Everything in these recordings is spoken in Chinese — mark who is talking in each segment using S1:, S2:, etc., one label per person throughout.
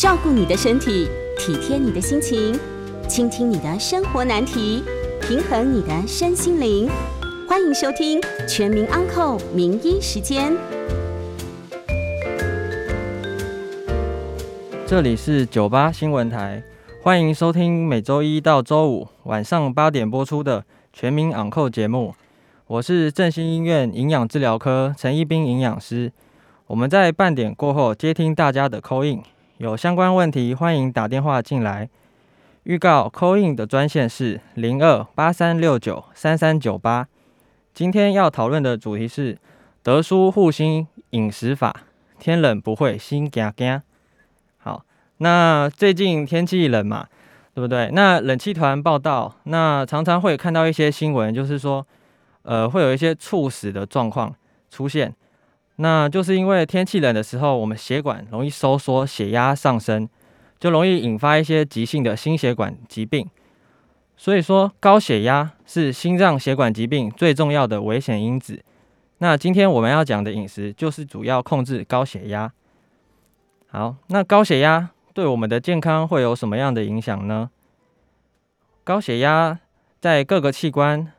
S1: 照顾你的身体，体贴你的心情，倾听你的生活难题，平衡你的身心灵。欢迎收听《全民安扣名医时间》。
S2: 这里是九八新闻台，欢迎收听每周一到周五晚上八点播出的《全民昂扣》节目。我是振兴医院营养治疗科陈一斌营养师。我们在半点过后接听大家的 call in，有相关问题欢迎打电话进来。预告 call in 的专线是零二八三六九三三九八。今天要讨论的主题是德叔护心饮食法，天冷不会心惊惊。好，那最近天气冷嘛，对不对？那冷气团报道，那常常会看到一些新闻，就是说。呃，会有一些猝死的状况出现，那就是因为天气冷的时候，我们血管容易收缩，血压上升，就容易引发一些急性的心血管疾病。所以说，高血压是心脏血管疾病最重要的危险因子。那今天我们要讲的饮食，就是主要控制高血压。好，那高血压对我们的健康会有什么样的影响呢？高血压在各个器官。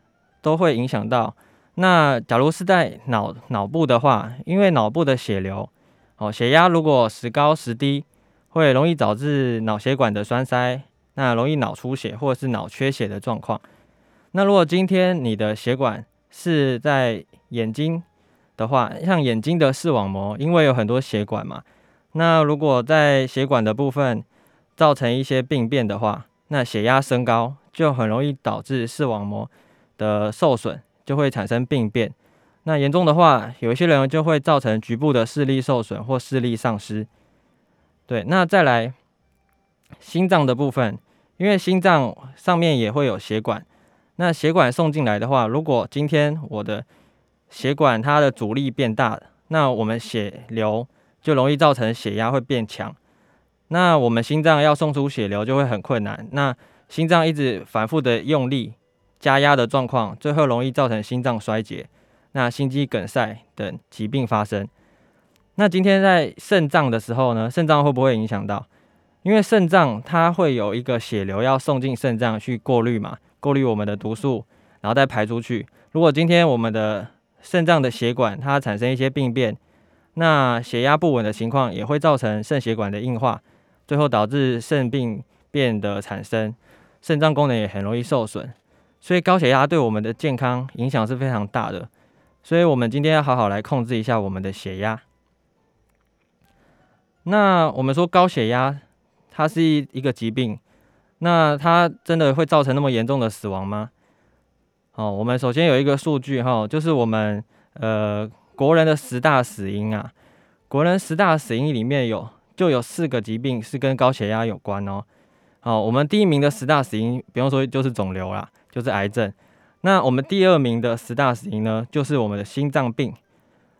S2: 都会影响到。那假如是在脑脑部的话，因为脑部的血流，哦，血压如果时高时低，会容易导致脑血管的栓塞，那容易脑出血或者是脑缺血的状况。那如果今天你的血管是在眼睛的话，像眼睛的视网膜，因为有很多血管嘛，那如果在血管的部分造成一些病变的话，那血压升高就很容易导致视网膜。的受损就会产生病变，那严重的话，有一些人就会造成局部的视力受损或视力丧失。对，那再来心脏的部分，因为心脏上面也会有血管，那血管送进来的话，如果今天我的血管它的阻力变大，那我们血流就容易造成血压会变强，那我们心脏要送出血流就会很困难，那心脏一直反复的用力。加压的状况，最后容易造成心脏衰竭，那心肌梗塞等疾病发生。那今天在肾脏的时候呢，肾脏会不会影响到？因为肾脏它会有一个血流要送进肾脏去过滤嘛，过滤我们的毒素，然后再排出去。如果今天我们的肾脏的血管它产生一些病变，那血压不稳的情况也会造成肾血管的硬化，最后导致肾病变的产生，肾脏功能也很容易受损。所以高血压对我们的健康影响是非常大的，所以我们今天要好好来控制一下我们的血压。那我们说高血压它是一一个疾病，那它真的会造成那么严重的死亡吗？哦，我们首先有一个数据哈，就是我们呃国人的十大死因啊，国人十大死因里面有就有四个疾病是跟高血压有关哦。好，我们第一名的十大死因，比方说就是肿瘤啦。就是癌症，那我们第二名的十大死因呢，就是我们的心脏病，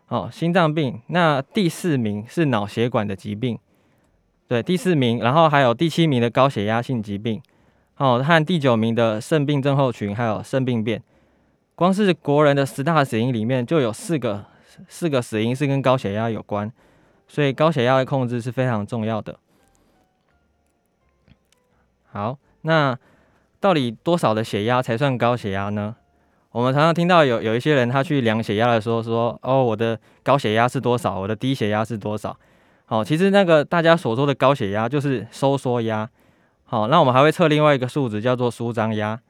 S2: 哦，心脏病。那第四名是脑血管的疾病，对，第四名，然后还有第七名的高血压性疾病，哦，和第九名的肾病症候群，还有肾病变。光是国人的十大死因里面，就有四个四个死因是跟高血压有关，所以高血压的控制是非常重要的。好，那。到底多少的血压才算高血压呢？我们常常听到有有一些人他去量血压的时候说：“哦，我的高血压是多少？我的低血压是多少？”好，其实那个大家所说的高血压就是收缩压。好，那我们还会测另外一个数值叫做舒张压。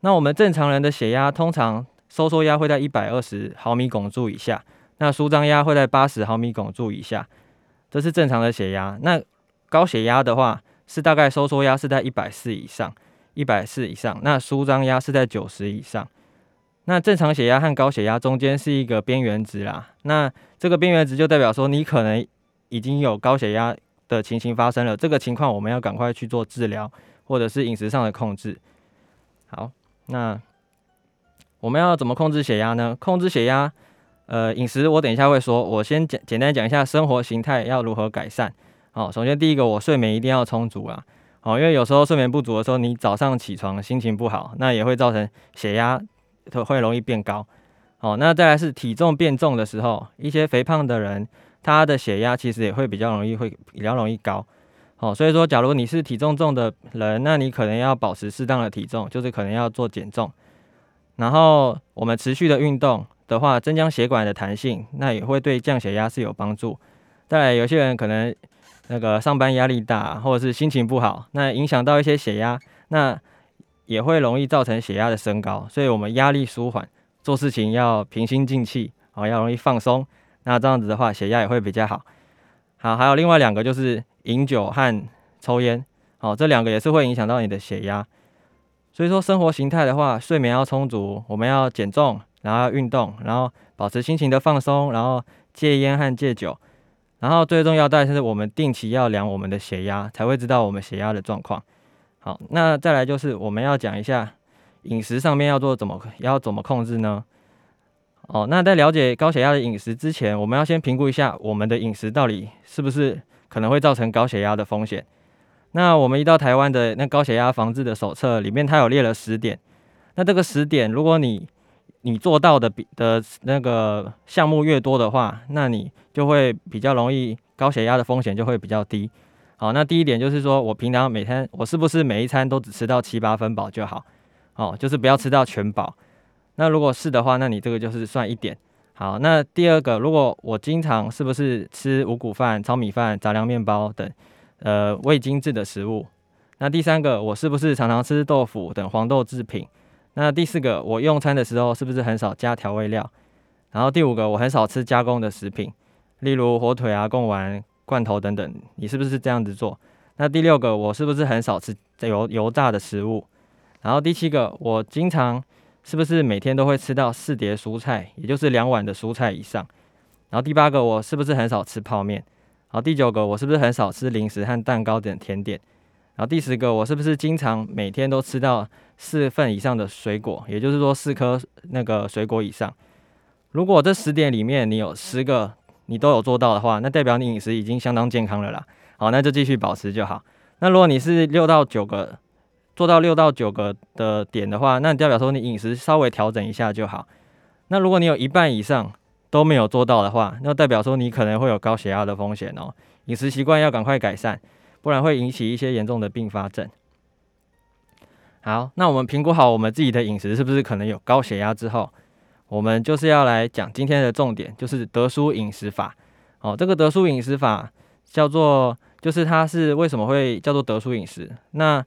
S2: 那我们正常人的血压通常收缩压会在一百二十毫米汞柱以下，那舒张压会在八十毫米汞柱以下，这是正常的血压。那高血压的话是大概收缩压是在一百四以上。一百四以上，那舒张压是在九十以上，那正常血压和高血压中间是一个边缘值啦。那这个边缘值就代表说你可能已经有高血压的情形发生了，这个情况我们要赶快去做治疗，或者是饮食上的控制。好，那我们要怎么控制血压呢？控制血压，呃，饮食我等一下会说，我先简简单讲一下生活形态要如何改善。好，首先第一个，我睡眠一定要充足啊。哦，因为有时候睡眠不足的时候，你早上起床心情不好，那也会造成血压会容易变高。哦，那再来是体重变重的时候，一些肥胖的人，他的血压其实也会比较容易会比较容易高。哦，所以说，假如你是体重重的人，那你可能要保持适当的体重，就是可能要做减重。然后我们持续的运动的话，增加血管的弹性，那也会对降血压是有帮助。再来，有些人可能那个上班压力大，或者是心情不好，那影响到一些血压，那也会容易造成血压的升高。所以我们压力舒缓，做事情要平心静气，哦，要容易放松。那这样子的话，血压也会比较好。好，还有另外两个就是饮酒和抽烟，好，这两个也是会影响到你的血压。所以说生活形态的话，睡眠要充足，我们要减重，然后要运动，然后保持心情的放松，然后戒烟和戒酒，然后最重要的是我们定期要量我们的血压，才会知道我们血压的状况。好，那再来就是我们要讲一下饮食上面要做怎么要怎么控制呢？哦，那在了解高血压的饮食之前，我们要先评估一下我们的饮食到底是不是可能会造成高血压的风险。那我们一到台湾的那高血压防治的手册里面，它有列了十点。那这个十点，如果你你做到的比的那个项目越多的话，那你就会比较容易高血压的风险就会比较低。好，那第一点就是说我平常每天我是不是每一餐都只吃到七八分饱就好？哦，就是不要吃到全饱。那如果是的话，那你这个就是算一点。好，那第二个，如果我经常是不是吃五谷饭、糙米饭、杂粮面包等，呃，未精制的食物？那第三个，我是不是常常吃豆腐等黄豆制品？那第四个，我用餐的时候是不是很少加调味料？然后第五个，我很少吃加工的食品，例如火腿啊、贡丸、罐头等等，你是不是这样子做？那第六个，我是不是很少吃油油炸的食物？然后第七个，我经常。是不是每天都会吃到四碟蔬菜，也就是两碗的蔬菜以上？然后第八个，我是不是很少吃泡面？好，第九个，我是不是很少吃零食和蛋糕等甜点？然后第十个，我是不是经常每天都吃到四份以上的水果，也就是说四颗那个水果以上？如果这十点里面你有十个你都有做到的话，那代表你饮食已经相当健康了啦。好，那就继续保持就好。那如果你是六到九个。做到六到九个的点的话，那代表说你饮食稍微调整一下就好。那如果你有一半以上都没有做到的话，那代表说你可能会有高血压的风险哦。饮食习惯要赶快改善，不然会引起一些严重的并发症。好，那我们评估好我们自己的饮食是不是可能有高血压之后，我们就是要来讲今天的重点，就是德叔饮食法。哦，这个德叔饮食法叫做，就是它是为什么会叫做德叔饮食？那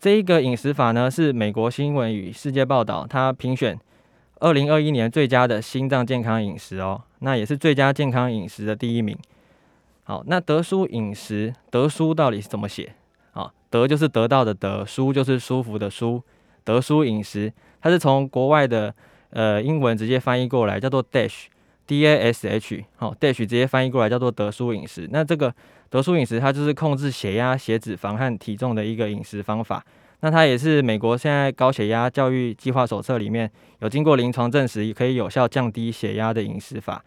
S2: 这一个饮食法呢，是美国新闻与世界报道，它评选二零二一年最佳的心脏健康饮食哦，那也是最佳健康饮食的第一名。好，那德舒饮食，德舒到底是怎么写？啊，德就是得到的德，舒就是舒服的舒，德舒饮食，它是从国外的呃英文直接翻译过来，叫做 Dash，D A S H，好，Dash 直接翻译过来叫做德舒饮食。那这个德舒饮食，它就是控制血压、血脂肪和体重的一个饮食方法。那它也是美国现在高血压教育计划手册里面有经过临床证实，可以有效降低血压的饮食法。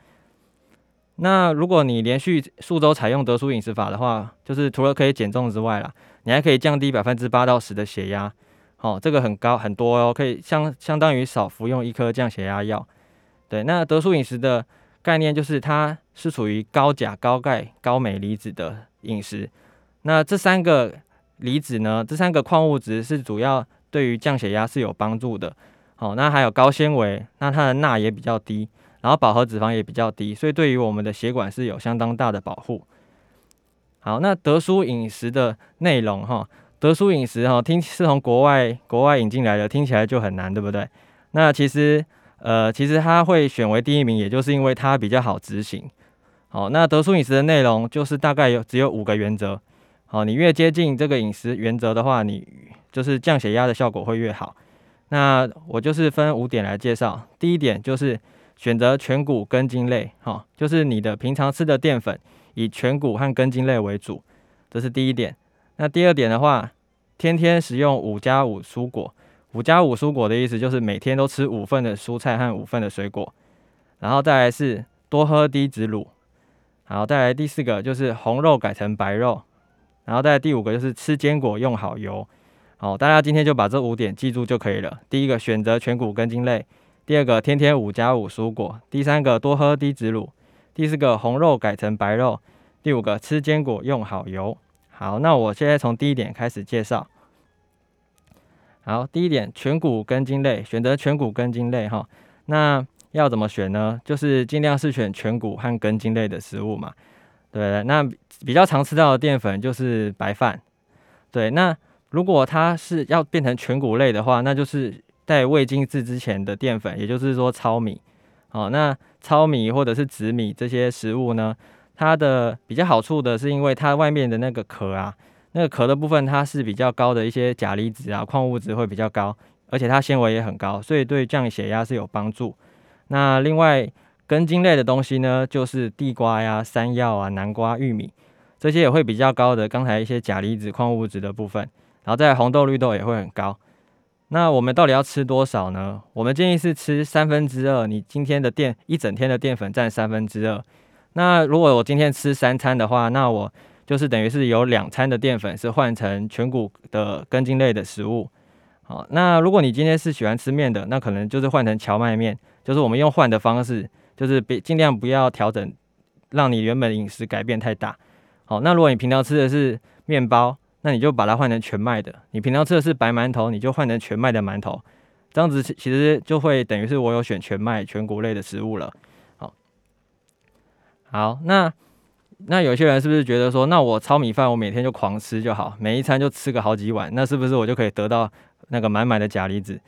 S2: 那如果你连续数周采用德舒饮食法的话，就是除了可以减重之外啦，你还可以降低百分之八到十的血压。哦，这个很高很多哦，可以相相当于少服用一颗降血压药。对，那德舒饮食的概念就是它。是属于高钾、高钙、高镁离子的饮食。那这三个离子呢？这三个矿物质是主要对于降血压是有帮助的。好，那还有高纤维，那它的钠也比较低，然后饱和脂肪也比较低，所以对于我们的血管是有相当大的保护。好，那德舒饮食的内容哈，德舒饮食哈，听是从国外国外引进来的，听起来就很难，对不对？那其实呃，其实它会选为第一名，也就是因为它比较好执行。好，那德叔饮食的内容就是大概有只有五个原则。好，你越接近这个饮食原则的话，你就是降血压的效果会越好。那我就是分五点来介绍。第一点就是选择全谷根茎类，哈，就是你的平常吃的淀粉以全谷和根茎类为主，这是第一点。那第二点的话，天天食用五加五蔬果。五加五蔬果的意思就是每天都吃五份的蔬菜和五份的水果。然后再来是多喝低脂乳。好，再来第四个就是红肉改成白肉，然后再来第五个就是吃坚果用好油。好，大家今天就把这五点记住就可以了。第一个选择全谷根茎类，第二个天天五加五蔬果，第三个多喝低脂乳，第四个红肉改成白肉，第五个吃坚果用好油。好，那我现在从第一点开始介绍。好，第一点，全谷根茎类，选择全谷根茎类哈。那要怎么选呢？就是尽量是选全谷和根茎类的食物嘛。对，那比较常吃到的淀粉就是白饭。对，那如果它是要变成全谷类的话，那就是带未精制之前的淀粉，也就是说糙米。哦，那糙米或者是紫米这些食物呢，它的比较好处的是，因为它外面的那个壳啊。那个壳的部分，它是比较高的一些钾离子啊，矿物质会比较高，而且它纤维也很高，所以对降血压是有帮助。那另外根茎类的东西呢，就是地瓜呀、山药啊、南瓜、玉米这些也会比较高的刚才一些钾离子、矿物质的部分，然后在红豆、绿豆也会很高。那我们到底要吃多少呢？我们建议是吃三分之二，你今天的淀一整天的淀粉占三分之二。那如果我今天吃三餐的话，那我就是等于是有两餐的淀粉是换成全谷的根茎类的食物，好，那如果你今天是喜欢吃面的，那可能就是换成荞麦面，就是我们用换的方式，就是别尽量不要调整，让你原本饮食改变太大。好，那如果你平常吃的是面包，那你就把它换成全麦的；你平常吃的是白馒头，你就换成全麦的馒头。这样子其实就会等于是我有选全麦全谷类的食物了。好，好，那。那有些人是不是觉得说，那我糙米饭我每天就狂吃就好，每一餐就吃个好几碗，那是不是我就可以得到那个满满的钾离子？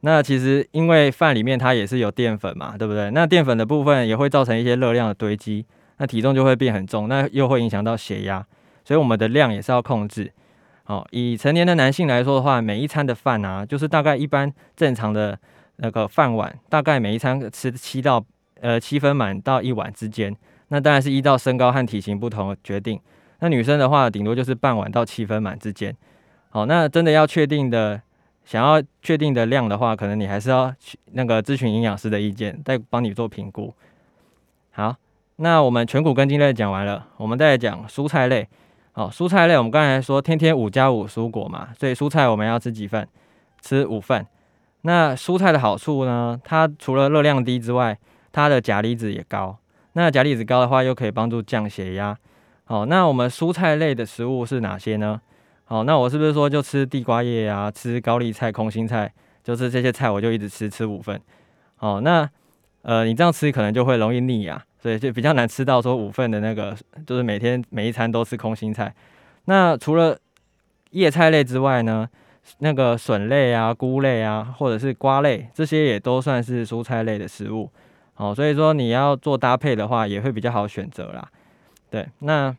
S2: 那其实因为饭里面它也是有淀粉嘛，对不对？那淀粉的部分也会造成一些热量的堆积，那体重就会变很重，那又会影响到血压，所以我们的量也是要控制。哦，以成年的男性来说的话，每一餐的饭啊，就是大概一般正常的那个饭碗，大概每一餐吃七到呃七分满到一碗之间。那当然是依照身高和体型不同决定。那女生的话，顶多就是半碗到七分满之间。好，那真的要确定的，想要确定的量的话，可能你还是要去那个咨询营养师的意见，再帮你做评估。好，那我们全谷根茎类讲完了，我们再讲蔬菜类。好，蔬菜类我们刚才说天天五加五蔬果嘛，所以蔬菜我们要吃几份？吃五份。那蔬菜的好处呢？它除了热量低之外，它的钾离子也高。那钾离子高的话，又可以帮助降血压。好，那我们蔬菜类的食物是哪些呢？好，那我是不是说就吃地瓜叶啊，吃高丽菜、空心菜，就是这些菜我就一直吃，吃五份。好，那呃，你这样吃可能就会容易腻啊，所以就比较难吃到说五份的那个，就是每天每一餐都吃空心菜。那除了叶菜类之外呢，那个笋类啊、菇类啊，或者是瓜类，这些也都算是蔬菜类的食物。哦，所以说你要做搭配的话，也会比较好选择啦。对，那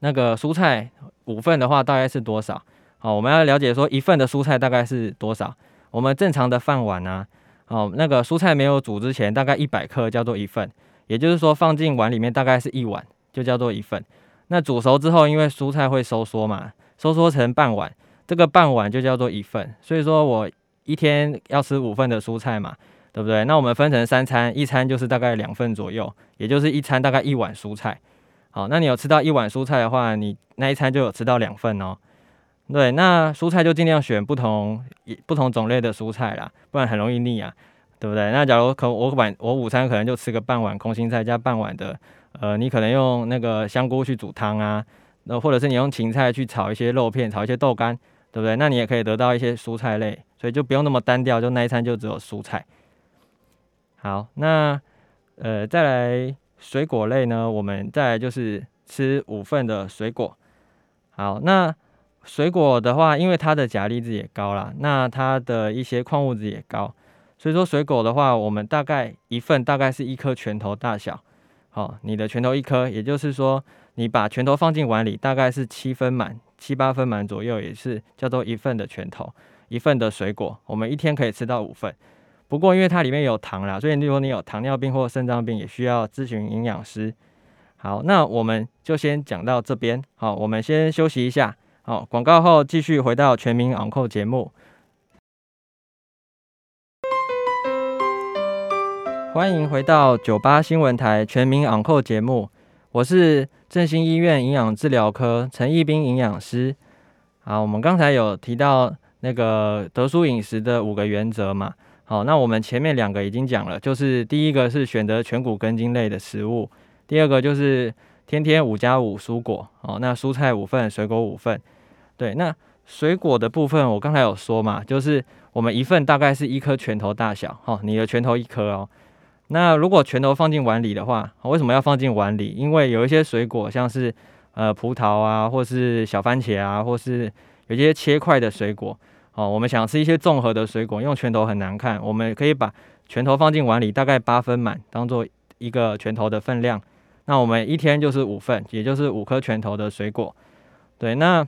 S2: 那个蔬菜五份的话，大概是多少？好，我们要了解说一份的蔬菜大概是多少。我们正常的饭碗呢，哦，那个蔬菜没有煮之前，大概一百克叫做一份，也就是说放进碗里面大概是一碗，就叫做一份。那煮熟之后，因为蔬菜会收缩嘛，收缩成半碗，这个半碗就叫做一份。所以说我一天要吃五份的蔬菜嘛。对不对？那我们分成三餐，一餐就是大概两份左右，也就是一餐大概一碗蔬菜。好，那你有吃到一碗蔬菜的话，你那一餐就有吃到两份哦。对，那蔬菜就尽量选不同不同种类的蔬菜啦，不然很容易腻啊，对不对？那假如可我晚我午餐可能就吃个半碗空心菜加半碗的，呃，你可能用那个香菇去煮汤啊，那或者是你用芹菜去炒一些肉片，炒一些豆干，对不对？那你也可以得到一些蔬菜类，所以就不用那么单调，就那一餐就只有蔬菜。好，那呃，再来水果类呢？我们再来就是吃五份的水果。好，那水果的话，因为它的钾离子也高啦，那它的一些矿物质也高，所以说水果的话，我们大概一份大概是一颗拳头大小。好，你的拳头一颗，也就是说你把拳头放进碗里，大概是七分满、七八分满左右，也是叫做一份的拳头，一份的水果，我们一天可以吃到五份。不过，因为它里面有糖啦，所以如果你有糖尿病或肾脏病，也需要咨询营养师。好，那我们就先讲到这边。好，我们先休息一下。好，广告后继续回到全民昂扣节目。欢迎回到九八新闻台全民昂扣节目，我是振兴医院营养治疗科陈义斌营养师。好，我们刚才有提到那个德叔饮食的五个原则嘛？好，那我们前面两个已经讲了，就是第一个是选择全谷根茎类的食物，第二个就是天天五加五蔬果哦，那蔬菜五份，水果五份。对，那水果的部分我刚才有说嘛，就是我们一份大概是一颗拳头大小，哈，你的拳头一颗哦。那如果拳头放进碗里的话，为什么要放进碗里？因为有一些水果，像是呃葡萄啊，或是小番茄啊，或是有些切块的水果，哦，我们想吃一些综合的水果，用拳头很难看，我们可以把拳头放进碗里，大概八分满，当做一个拳头的分量。那我们一天就是五份，也就是五颗拳头的水果。对，那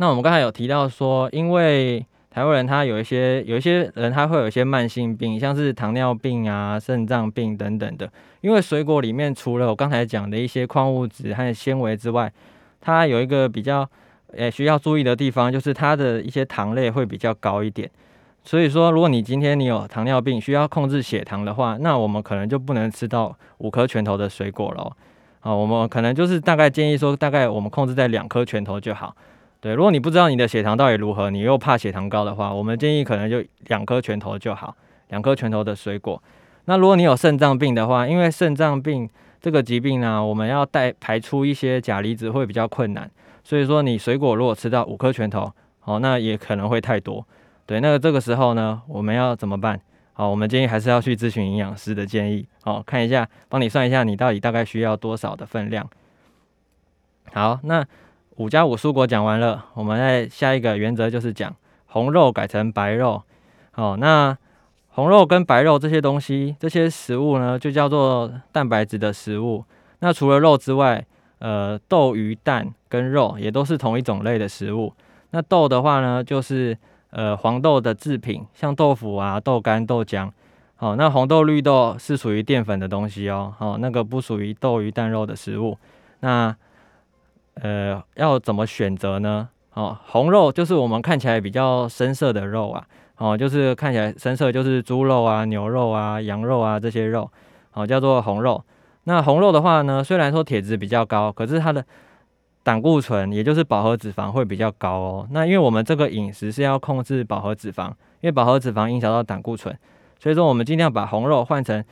S2: 那我们刚才有提到说，因为台湾人他有一些有一些人他会有一些慢性病，像是糖尿病啊、肾脏病等等的。因为水果里面除了我刚才讲的一些矿物质和纤维之外，它有一个比较诶需要注意的地方，就是它的一些糖类会比较高一点。所以说，如果你今天你有糖尿病，需要控制血糖的话，那我们可能就不能吃到五颗拳头的水果了。啊，我们可能就是大概建议说，大概我们控制在两颗拳头就好。对，如果你不知道你的血糖到底如何，你又怕血糖高的话，我们建议可能就两颗拳头就好，两颗拳头的水果。那如果你有肾脏病的话，因为肾脏病这个疾病呢，我们要带排出一些钾离子会比较困难，所以说你水果如果吃到五颗拳头，哦，那也可能会太多。对，那这个时候呢，我们要怎么办？好，我们建议还是要去咨询营养师的建议，哦，看一下，帮你算一下你到底大概需要多少的分量。好，那。五加五蔬果讲完了，我们再下一个原则就是讲红肉改成白肉。好，那红肉跟白肉这些东西，这些食物呢，就叫做蛋白质的食物。那除了肉之外，呃，豆、鱼、蛋跟肉也都是同一种类的食物。那豆的话呢，就是呃黄豆的制品，像豆腐啊、豆干、豆浆。好，那红豆、绿豆是属于淀粉的东西哦。好，那个不属于豆、鱼、蛋、肉的食物。那呃，要怎么选择呢？哦，红肉就是我们看起来比较深色的肉啊，哦，就是看起来深色，就是猪肉啊、牛肉啊、羊肉啊这些肉，哦，叫做红肉。那红肉的话呢，虽然说铁质比较高，可是它的胆固醇，也就是饱和脂肪会比较高哦。那因为我们这个饮食是要控制饱和脂肪，因为饱和脂肪影响到胆固醇，所以说我们尽量把红肉换成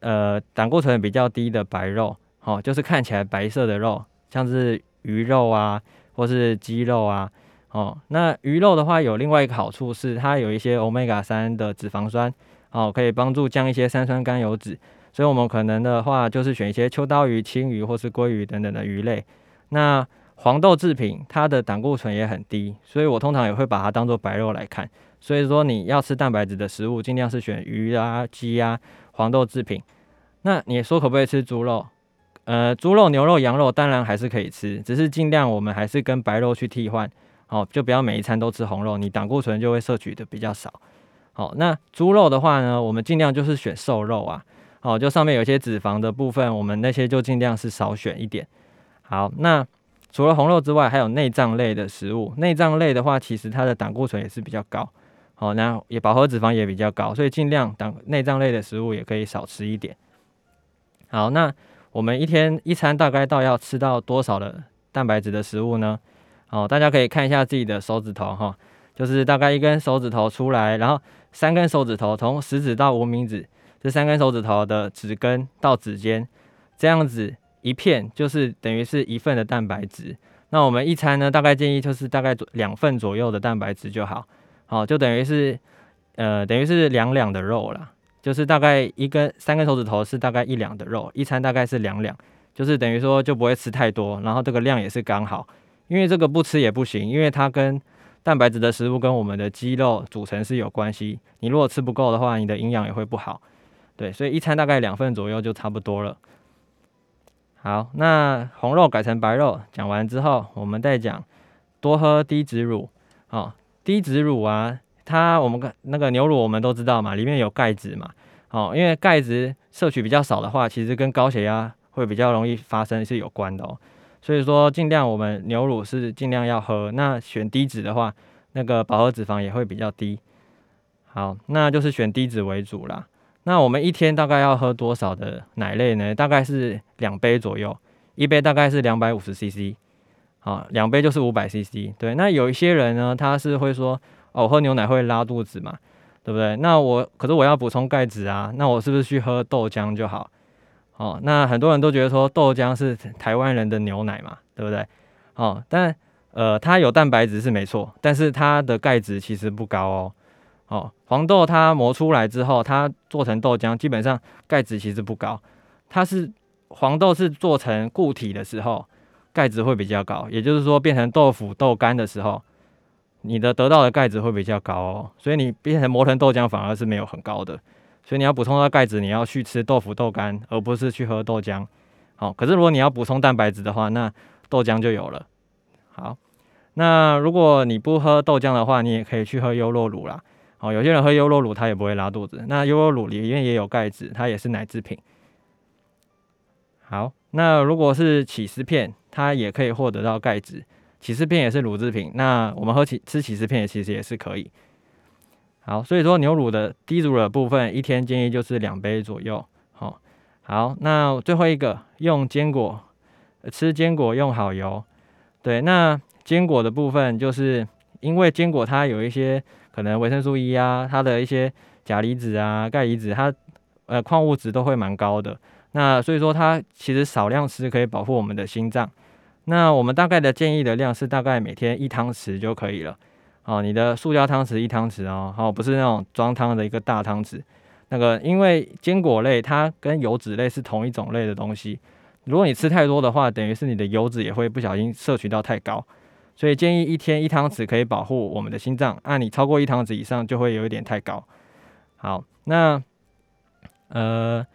S2: 呃胆固醇比较低的白肉，哦，就是看起来白色的肉，像是。鱼肉啊，或是鸡肉啊，哦，那鱼肉的话有另外一个好处是它有一些欧米伽三的脂肪酸，哦，可以帮助降一些三酸甘油脂，所以我们可能的话就是选一些秋刀鱼、青鱼或是鲑鱼等等的鱼类。那黄豆制品它的胆固醇也很低，所以我通常也会把它当做白肉来看。所以说你要吃蛋白质的食物，尽量是选鱼啊、鸡啊、黄豆制品。那你说可不可以吃猪肉？呃，猪肉、牛肉、羊肉当然还是可以吃，只是尽量我们还是跟白肉去替换，好，就不要每一餐都吃红肉，你胆固醇就会摄取的比较少。好，那猪肉的话呢，我们尽量就是选瘦肉啊，好，就上面有些脂肪的部分，我们那些就尽量是少选一点。好，那除了红肉之外，还有内脏类的食物，内脏类的话，其实它的胆固醇也是比较高，好，那也饱和脂肪也比较高，所以尽量胆内脏类的食物也可以少吃一点。好，那。我们一天一餐大概到要吃到多少的蛋白质的食物呢？哦，大家可以看一下自己的手指头哈，就是大概一根手指头出来，然后三根手指头从食指到无名指这三根手指头的指根到指尖，这样子一片就是等于是一份的蛋白质。那我们一餐呢，大概建议就是大概两份左右的蛋白质就好，好就等于是呃等于是两两的肉了。就是大概一根三根手指头是大概一两的肉，一餐大概是两两，就是等于说就不会吃太多，然后这个量也是刚好，因为这个不吃也不行，因为它跟蛋白质的食物跟我们的肌肉组成是有关系，你如果吃不够的话，你的营养也会不好，对，所以一餐大概两份左右就差不多了。好，那红肉改成白肉讲完之后，我们再讲多喝低脂乳，哦，低脂乳啊。它我们那个牛乳我们都知道嘛，里面有钙质嘛，哦，因为钙质摄取比较少的话，其实跟高血压会比较容易发生是有关的哦。所以说尽量我们牛乳是尽量要喝，那选低脂的话，那个饱和脂肪也会比较低。好，那就是选低脂为主啦。那我们一天大概要喝多少的奶类呢？大概是两杯左右，一杯大概是两百五十 CC，好，两杯就是五百 CC。对，那有一些人呢，他是会说。哦，喝牛奶会拉肚子嘛，对不对？那我可是我要补充钙质啊，那我是不是去喝豆浆就好？哦，那很多人都觉得说豆浆是台湾人的牛奶嘛，对不对？哦，但呃，它有蛋白质是没错，但是它的钙质其实不高哦。哦，黄豆它磨出来之后，它做成豆浆，基本上钙质其实不高。它是黄豆是做成固体的时候，钙质会比较高，也就是说变成豆腐豆干的时候，你的得到的钙质会比较高哦。所以你变成磨成豆浆反而是没有很高的。所以你要补充到钙质，你要去吃豆腐豆干，而不是去喝豆浆。好，可是如果你要补充蛋白质的话，那豆浆就有了。好，那如果你不喝豆浆的话，你也可以去喝优酪乳啦。好，有些人喝优酪乳，他也不会拉肚子。那优酪乳里面也有钙质，它也是奶制品。好，那如果是起司片，它也可以获得到钙质。起司片也是乳制品，那我们喝起吃起司片其实也是可以。好，所以说牛乳的低乳的部分，一天建议就是两杯左右。好，好，那最后一个用坚果，吃坚果用好油。对，那坚果的部分，就是因为坚果它有一些可能维生素 E 啊，它的一些钾离子啊、钙离子，它呃矿物质都会蛮高的。那所以说它其实少量吃可以保护我们的心脏。那我们大概的建议的量是大概每天一汤匙就可以了。哦，你的塑胶汤匙一汤匙哦，好，不是那种装汤的一个大汤匙。那个，因为坚果类它跟油脂类是同一种类的东西，如果你吃太多的话，等于是你的油脂也会不小心摄取到太高，所以建议一天一汤匙可以保护我们的心脏。按你超过一汤匙以上，就会有一点太高。好，那呃，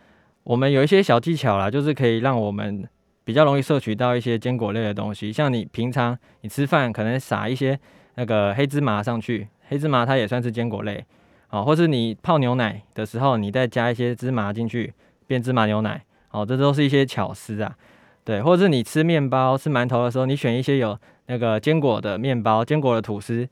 S2: 我们有一些小技巧啦，就是可以让我们比较容易摄取到一些坚果类的东西，像你平常你吃饭可能撒一些。那个黑芝麻上去，黑芝麻它也算是坚果类，哦，或是你泡牛奶的时候，你再加一些芝麻进去，变芝麻牛奶，哦，这都是一些巧思啊，对，或是你吃面包、吃馒头的时候，你选一些有那个坚果的面包、坚果的吐司，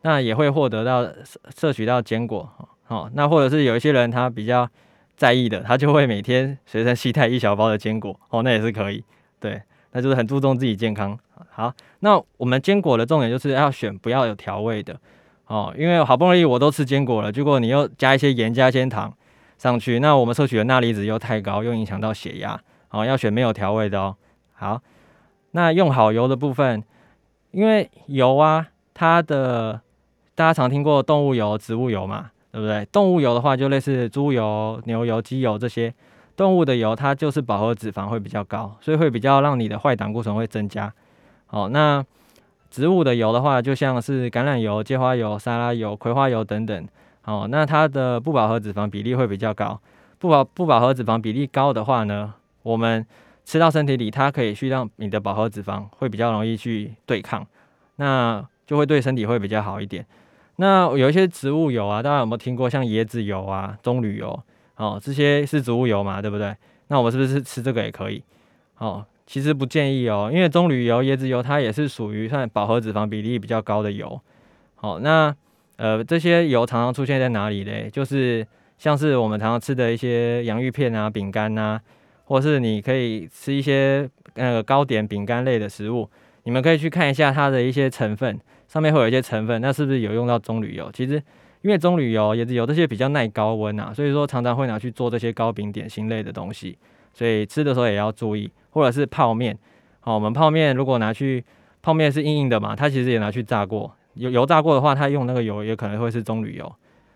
S2: 那也会获得到摄取到坚果，哦，那或者是有一些人他比较在意的，他就会每天随身携带一小包的坚果，哦，那也是可以，对，那就是很注重自己健康。好，那我们坚果的重点就是要选不要有调味的哦，因为好不容易我都吃坚果了，结果你又加一些盐、加一些糖上去，那我们摄取的钠离子又太高，又影响到血压哦，要选没有调味的哦。好，那用好油的部分，因为油啊，它的大家常听过动物油、植物油嘛，对不对？动物油的话就类似猪油、牛油、鸡油这些动物的油，它就是饱和脂肪会比较高，所以会比较让你的坏胆固醇会增加。好，那植物的油的话，就像是橄榄油、芥花油、沙拉油、葵花油等等。好，那它的不饱和脂肪比例会比较高。不饱不饱和脂肪比例高的话呢，我们吃到身体里，它可以去让你的饱和脂肪会比较容易去对抗，那就会对身体会比较好一点。那有一些植物油啊，大家有没有听过？像椰子油啊、棕榈油，哦，这些是植物油嘛，对不对？那我们是不是吃这个也可以？哦。其实不建议哦，因为棕榈油、椰子油它也是属于算饱和脂肪比例比较高的油。好，那呃这些油常常出现在哪里嘞？就是像是我们常常吃的一些洋芋片啊、饼干呐，或是你可以吃一些那个糕点、饼干类的食物，你们可以去看一下它的一些成分，上面会有一些成分，那是不是有用到棕榈油？其实因为棕榈油、椰子油这些比较耐高温啊，所以说常常会拿去做这些糕饼、点心类的东西，所以吃的时候也要注意。或者是泡面，好，我们泡面如果拿去泡面是硬硬的嘛，它其实也拿去炸过，油油炸过的话，它用那个油也可能会是棕榈油，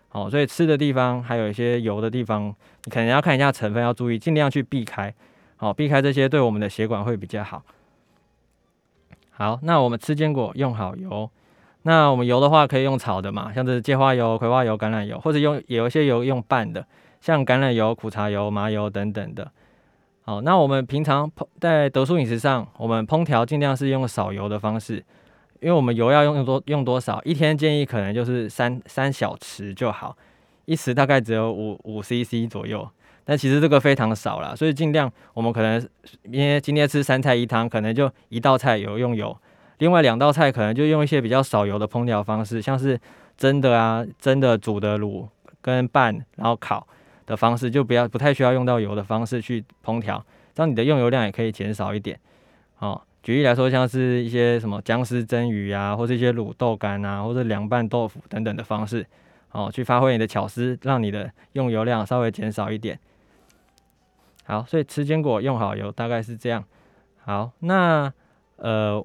S2: 好，所以吃的地方还有一些油的地方，你可能要看一下成分，要注意，尽量去避开，好，避开这些对我们的血管会比较好。好，那我们吃坚果用好油，那我们油的话可以用炒的嘛，像是芥花油、葵花油、橄榄油，或者用有一些油用拌的，像橄榄油、苦茶油、麻油等等的。好，那我们平常烹在德叔饮食上，我们烹调尽量是用少油的方式，因为我们油要用多用多少，一天建议可能就是三三小匙就好，一匙大概只有五五 CC 左右，但其实这个非常少了，所以尽量我们可能因为今天吃三菜一汤，可能就一道菜有用油，另外两道菜可能就用一些比较少油的烹调方式，像是蒸的啊、蒸的、煮的、卤跟拌，然后烤。的方式就不要不太需要用到油的方式去烹调，这样你的用油量也可以减少一点。好，举例来说，像是一些什么姜丝蒸鱼啊，或者一些卤豆干啊，或者凉拌豆腐等等的方式，哦，去发挥你的巧思，让你的用油量稍微减少一点。好，所以吃坚果用好油大概是这样。好，那呃，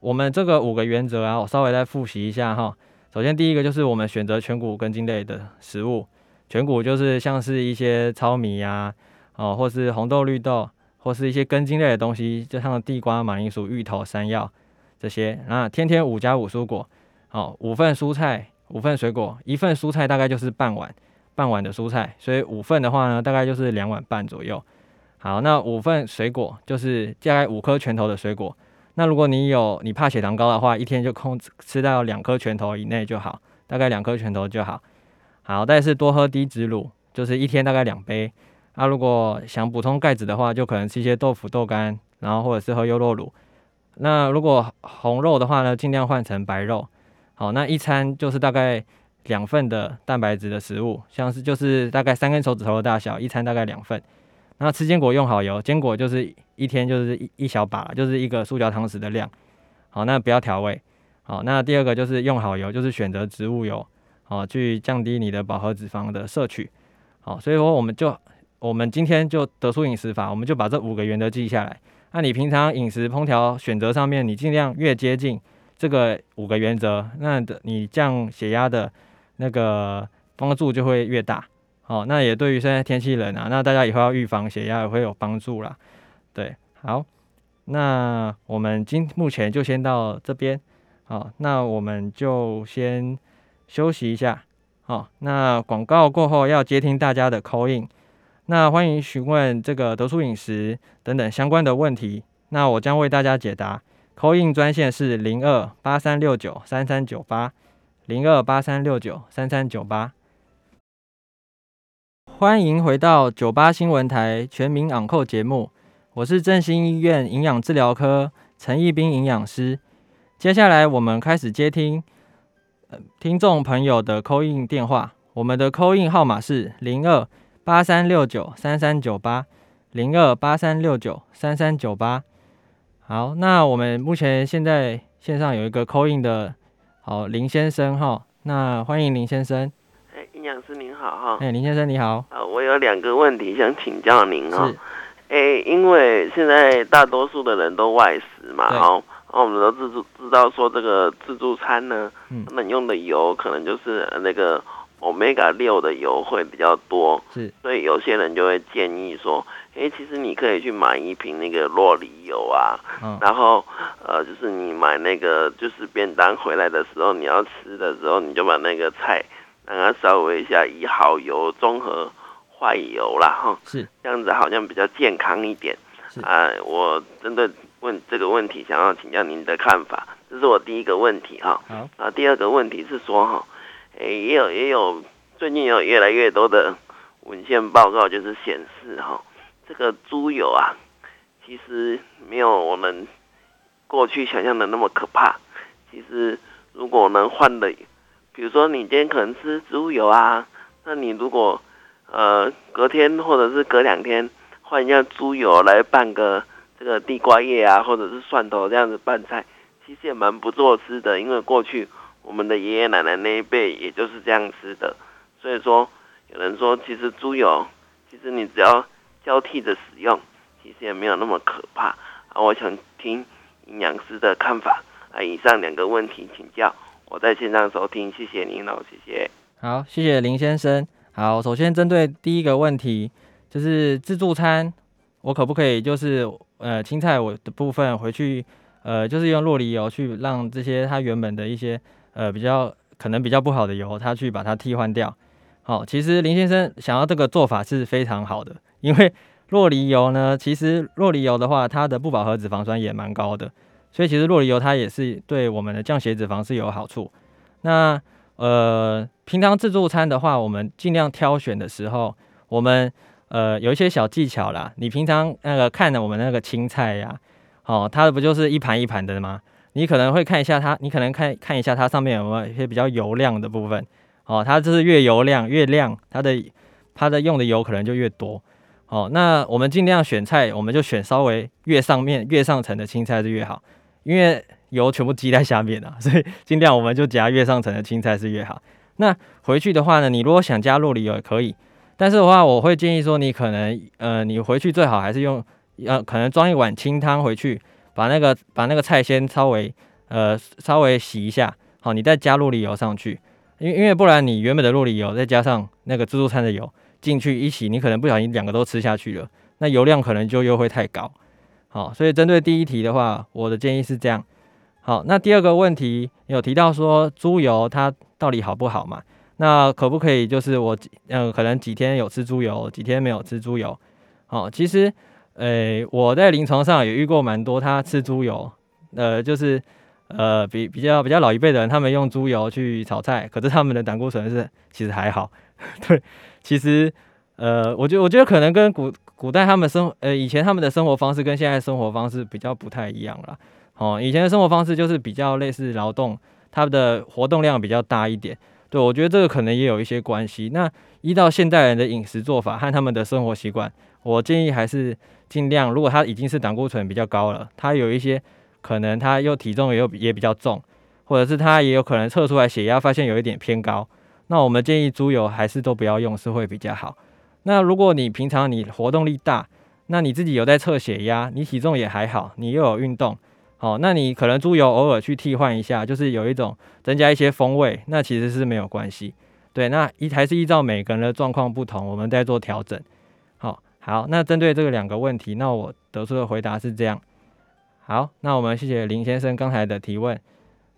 S2: 我们这个五个原则啊，我稍微再复习一下哈。首先第一个就是我们选择全谷根茎类的食物，全谷就是像是一些糙米呀，哦，或是红豆、绿豆，或是一些根茎类的东西，就像地瓜、马铃薯、芋头、山药这些。那天天五加五蔬果，哦，五份蔬菜，五份水果，一份蔬菜大概就是半碗。半碗的蔬菜，所以五份的话呢，大概就是两碗半左右。好，那五份水果就是大概五颗拳头的水果。那如果你有你怕血糖高的话，一天就控制吃到两颗拳头以内就好，大概两颗拳头就好。好，但是多喝低脂乳，就是一天大概两杯。啊，如果想补充钙质的话，就可能吃一些豆腐、豆干，然后或者是喝优酪乳。那如果红肉的话呢，尽量换成白肉。好，那一餐就是大概。两份的蛋白质的食物，像是就是大概三根手指头的大小，一餐大概两份。那吃坚果用好油，坚果就是一天就是一一小把，就是一个塑胶汤匙的量。好，那不要调味。好，那第二个就是用好油，就是选择植物油，好去降低你的饱和脂肪的摄取。好，所以说我们就我们今天就得出饮食法，我们就把这五个原则记下来。那你平常饮食烹调选择上面，你尽量越接近这个五个原则，那的你降血压的。那个帮助就会越大，哦，那也对于现在天气冷啊，那大家以后要预防血压也会有帮助啦。对，好，那我们今目前就先到这边，好，那我们就先休息一下，好，那广告过后要接听大家的 call in，那欢迎询问这个德叔饮食等等相关的问题，那我将为大家解答，call in 专线是零二八三六九三三九八。零二八三六九三三九八，欢迎回到九八新闻台全民昂扣节目，我是振兴医院营养治疗科陈义斌营养师。接下来我们开始接听听众朋友的扣印电话，我们的扣印号码是零二八三六九三三九八零二八三六九三三九八。好，那我们目前现在线上有一个扣印的。好，林先生哈，那欢迎林先生。
S3: 哎，营养师您好哈。
S2: 哎，林先生你好。
S3: 啊，我有两个问题想请教您哈。哎，因为现在大多数的人都外食嘛，哈，我们都自助知道说这个自助餐呢，他们用的油可能就是那个 omega 六的油会比较多，
S2: 是，
S3: 所以有些人就会建议说。哎，其实你可以去买一瓶那个洛梨油啊，然后呃，就是你买那个就是便当回来的时候，你要吃的时候，你就把那个菜稍微一下以好油中和坏油啦，哈，
S2: 是
S3: 这样子好像比较健康一点啊。我针对问这个问题，想要请教您的看法，这是我第一个问题哈。
S2: 好
S3: 啊，第二个问题是说哈，哎，也有也有最近有越来越多的文献报告，就是显示哈。这个猪油啊，其实没有我们过去想象的那么可怕。其实如果能换的，比如说你今天可能吃植物油啊，那你如果呃隔天或者是隔两天换一下猪油来拌个这个地瓜叶啊，或者是蒜头这样子拌菜，其实也蛮不错吃的。因为过去我们的爷爷奶奶那一辈也就是这样吃的，所以说有人说其实猪油，其实你只要交替的使用，其实也没有那么可怕啊！我想听营养师的看法啊。以上两个问题请教，我在线上收听，谢谢您喽，谢谢。
S2: 好，谢谢林先生。好，首先针对第一个问题，就是自助餐，我可不可以就是呃青菜我的部分回去呃就是用洛梨油去让这些它原本的一些呃比较可能比较不好的油，它去把它替换掉。好，其实林先生想要这个做法是非常好的。因为洛梨油呢，其实洛梨油的话，它的不饱和脂肪酸也蛮高的，所以其实洛梨油它也是对我们的降血脂肪是有好处。那呃，平常自助餐的话，我们尽量挑选的时候，我们呃有一些小技巧啦。你平常那个看的我们那个青菜呀，哦，它不就是一盘一盘的吗？你可能会看一下它，你可能看看一下它上面有没有一些比较油亮的部分，哦，它就是越油亮越亮，它的它的用的油可能就越多。哦，那我们尽量选菜，我们就选稍微越上面、越上层的青菜是越好，因为油全部积在下面啊，所以尽量我们就夹越上层的青菜是越好。那回去的话呢，你如果想加洛梨油也可以，但是的话，我会建议说，你可能呃，你回去最好还是用呃，可能装一碗清汤回去，把那个把那个菜先稍微呃稍微洗一下，好，你再加入里油上去，因因为不然你原本的肉里油再加上那个自助餐的油进去一洗，你可能不小心两个都吃下去了，那油量可能就又会太高。好，所以针对第一题的话，我的建议是这样。好，那第二个问题有提到说猪油它到底好不好嘛？那可不可以就是我嗯可能几天有吃猪油，几天没有吃猪油？好，其实诶我在临床上也遇过蛮多他吃猪油，呃就是呃比比较比较老一辈的人，他们用猪油去炒菜，可是他们的胆固醇是其实还好。对，其实呃我觉得我觉得可能跟古古代他们生呃以前他们的生活方式跟现在生活方式比较不太一样了。哦，以前的生活方式就是比较类似劳动，他们的活动量比较大一点。对我觉得这个可能也有一些关系。那依照现代人的饮食做法和他们的生活习惯，我建议还是尽量，如果他已经是胆固醇比较高了，他有一些可能他又体重也有也比较重，或者是他也有可能测出来血压发现有一点偏高，那我们建议猪油还是都不要用是会比较好。那如果你平常你活动力大，那你自己有在测血压，你体重也还好，你又有运动。好，那你可能猪油偶尔去替换一下，就是有一种增加一些风味，那其实是没有关系。对，那一还是依照每个人的状况不同，我们在做调整。好，好，那针对这个两个问题，那我得出的回答是这样。好，那我们谢谢林先生刚才的提问。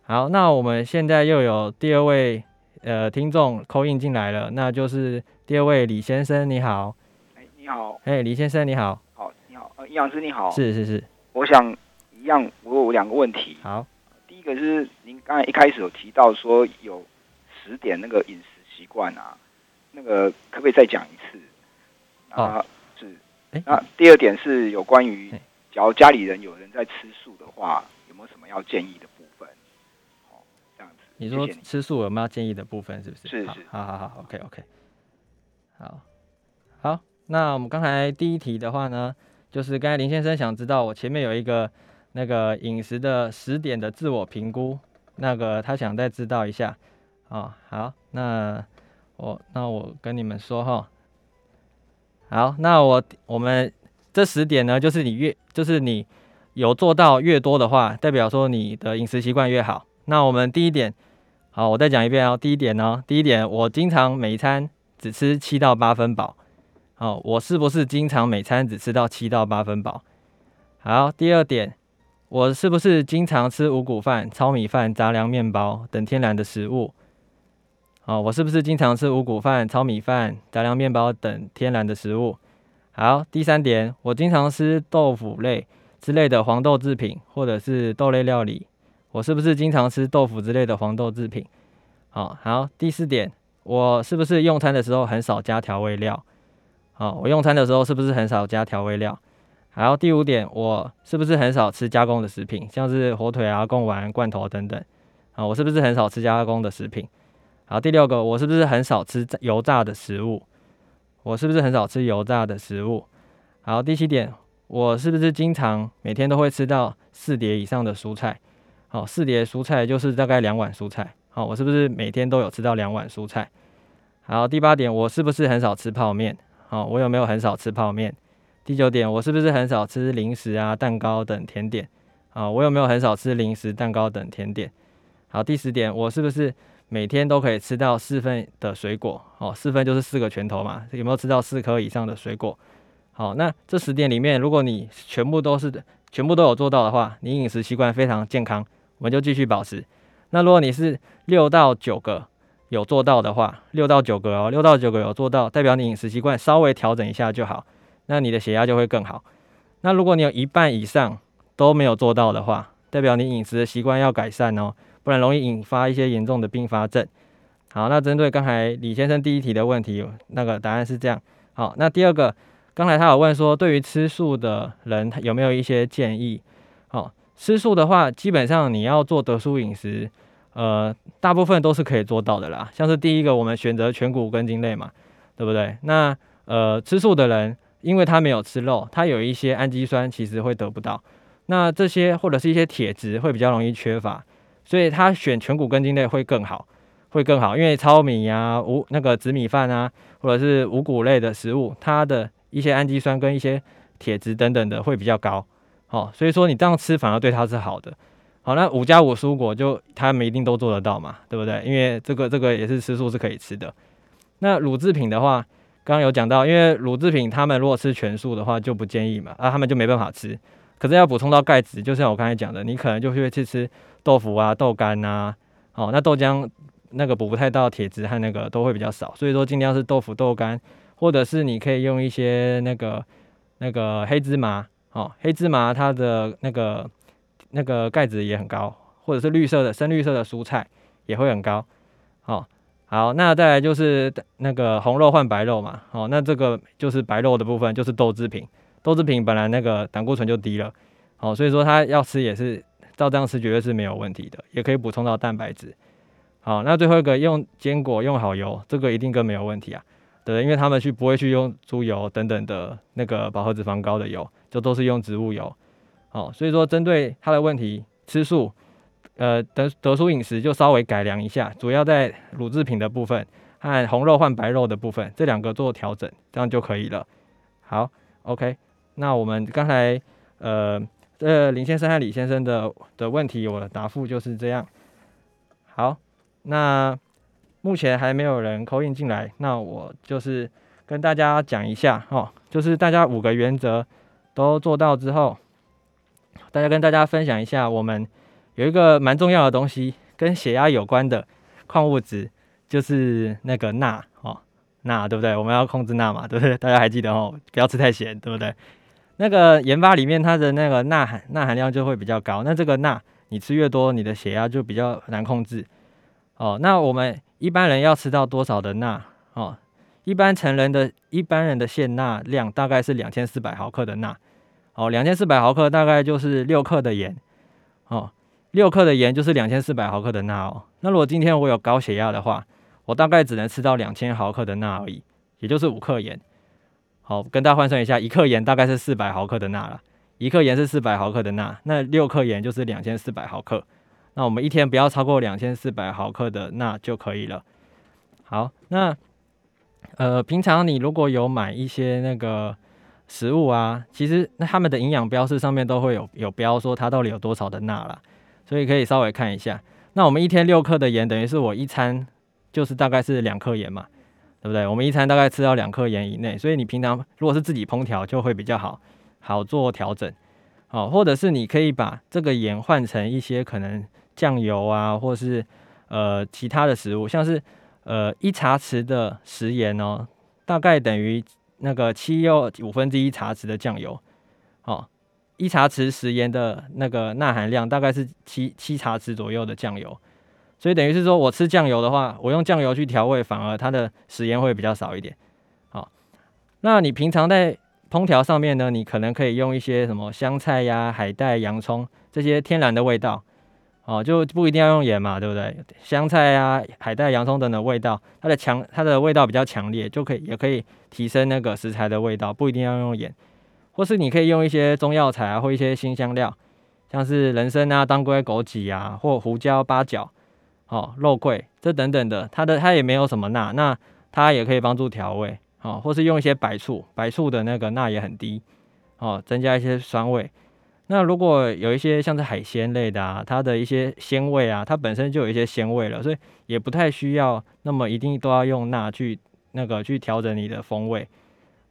S2: 好，那我们现在又有第二位呃听众扣印进来了，那就是第二位李先生，你好。
S4: 哎，你好。
S2: 哎，李先生你好。
S4: 好，你好。呃，营养师你好。
S2: 是是是。
S4: 我想。一样，我有两个问题。
S2: 好，
S4: 第一个是您刚才一开始有提到说有十点那个饮食习惯啊，那个可不可以再讲一次？啊，是。那第二点是有关于，假如家里人有人在吃素的话，有没有什么要建议的部分？好，这样子。
S2: 你说吃素有没有建议的部分？是不是？
S4: 是是。
S2: 好好好，OK OK。好，好，那我们刚才第一题的话呢，就是刚才林先生想知道，我前面有一个。那个饮食的十点的自我评估，那个他想再知道一下，哦，好，那我那我跟你们说哈，好，那我我们这十点呢，就是你越就是你有做到越多的话，代表说你的饮食习惯越好。那我们第一点，好，我再讲一遍哦，第一点呢，第一点，我经常每餐只吃七到八分饱，好，我是不是经常每餐只吃到七到八分饱？好，第二点。我是不是经常吃五谷饭、糙米饭、杂粮面包等天然的食物？好，我是不是经常吃五谷饭、糙米饭、杂粮面包等天然的食物？好，第三点，我经常吃豆腐类之类的黄豆制品，或者是豆类料理。我是不是经常吃豆腐之类的黄豆制品？好，好，第四点，我是不是用餐的时候很少加调味料？好，我用餐的时候是不是很少加调味料？还有第五点，我是不是很少吃加工的食品，像是火腿啊、贡丸、罐头等等啊？我是不是很少吃加工的食品？好，第六个，我是不是很少吃油炸的食物？我是不是很少吃油炸的食物？好，第七点，我是不是经常每天都会吃到四碟以上的蔬菜？好，四碟蔬菜就是大概两碗蔬菜。我是不是每天都有吃到两碗蔬菜？好，第八点，我是不是很少吃泡面？好，我有没有很少吃泡面？第九点，我是不是很少吃零食啊、蛋糕等甜点？啊，我有没有很少吃零食、蛋糕等甜点？好，第十点，我是不是每天都可以吃到四份的水果？哦，四份就是四个拳头嘛，有没有吃到四颗以上的水果？好，那这十点里面，如果你全部都是全部都有做到的话，你饮食习惯非常健康，我们就继续保持。那如果你是六到九个有做到的话，六到九个哦，六到九个有做到，代表你饮食习惯稍微调整一下就好。那你的血压就会更好。那如果你有一半以上都没有做到的话，代表你饮食的习惯要改善哦，不然容易引发一些严重的并发症。好，那针对刚才李先生第一题的问题，那个答案是这样。好，那第二个，刚才他有问说，对于吃素的人有没有一些建议？好，吃素的话，基本上你要做德素饮食，呃，大部分都是可以做到的啦。像是第一个，我们选择全谷根茎类嘛，对不对？那呃，吃素的人。因为他没有吃肉，他有一些氨基酸其实会得不到，那这些或者是一些铁质会比较容易缺乏，所以他选全谷根茎类会更好。会更好，因为糙米呀、五那个紫米饭啊，或者是五谷类的食物，它的一些氨基酸跟一些铁质等等的会比较高，好，所以说你这样吃反而对它是好的。好，那五加五蔬果就他们一定都做得到嘛，对不对？因为这个这个也是吃素是可以吃的。那乳制品的话，刚刚有讲到，因为乳制品他们如果吃全素的话就不建议嘛，啊，他们就没办法吃。可是要补充到钙质，就像我刚才讲的，你可能就会去吃豆腐啊、豆干呐，哦，那豆浆那个补不太到铁质和那个都会比较少，所以说尽量是豆腐、豆干，或者是你可以用一些那个那个黑芝麻，哦，黑芝麻它的那个那个钙质也很高，或者是绿色的深绿色的蔬菜也会很高，哦，好，那再来就是那个红肉换白肉嘛，哦，那这个就是白肉的部分就是豆制品。豆制品本来那个胆固醇就低了，好，所以说它要吃也是照这样吃，绝对是没有问题的，也可以补充到蛋白质。好，那最后一个用坚果用好油，这个一定更没有问题啊，对，因为他们去不会去用猪油等等的那个饱和脂肪高的油，就都是用植物油。好，所以说针对他的问题，吃素，呃，得得出饮食就稍微改良一下，主要在乳制品的部分和红肉换白肉的部分这两个做调整，这样就可以了。好，OK。那我们刚才，呃，这林先生和李先生的的问题，我的答复就是这样。好，那目前还没有人扣印进来，那我就是跟大家讲一下哦，就是大家五个原则都做到之后，大家跟大家分享一下，我们有一个蛮重要的东西，跟血压有关的矿物质，就是那个钠哦，钠对不对？我们要控制钠嘛，对不对？大家还记得哦，不要吃太咸，对不对？那个盐巴里面它的那个钠含钠含量就会比较高，那这个钠你吃越多，你的血压就比较难控制。哦，那我们一般人要吃到多少的钠？哦，一般成人的一般人的限钠量大概是两千四百毫克的钠。哦，两千四百毫克大概就是六克的盐。哦，六克的盐就是两千四百毫克的钠哦。那如果今天我有高血压的话，我大概只能吃到两千毫克的钠而已，也就是五克盐。好，跟大家换算一下，一克盐大概是四百毫克的钠了。一克盐是四百毫克的钠，那六克盐就是两千四百毫克。那我们一天不要超过两千四百毫克的钠就可以了。好，那呃，平常你如果有买一些那个食物啊，其实那他们的营养标示上面都会有有标说它到底有多少的钠啦，所以可以稍微看一下。那我们一天六克的盐，等于是我一餐就是大概是两克盐嘛。对不对？我们一餐大概吃到两克盐以内，所以你平常如果是自己烹调就会比较好，好做调整，好，或者是你可以把这个盐换成一些可能酱油啊，或是呃其他的食物，像是呃一茶匙的食盐哦，大概等于那个七又五分之一茶匙的酱油，哦，一茶匙食盐的那个钠含量大概是七七茶匙左右的酱油。所以等于是说，我吃酱油的话，我用酱油去调味，反而它的食盐会比较少一点。好，那你平常在烹调上面呢，你可能可以用一些什么香菜呀、海带、洋葱这些天然的味道，哦，就不一定要用盐嘛，对不对？香菜啊、海带、洋葱等等味道，它的强，它的味道比较强烈，就可以也可以提升那个食材的味道，不一定要用盐，或是你可以用一些中药材啊，或一些新香料，像是人参啊、当归、枸杞啊，或胡椒、八角。哦，肉桂这等等的，它的它也没有什么钠，那它也可以帮助调味，哦，或是用一些白醋，白醋的那个钠也很低，哦，增加一些酸味。那如果有一些像是海鲜类的啊，它的一些鲜味啊，它本身就有一些鲜味了，所以也不太需要那么一定都要用钠去那个去调整你的风味，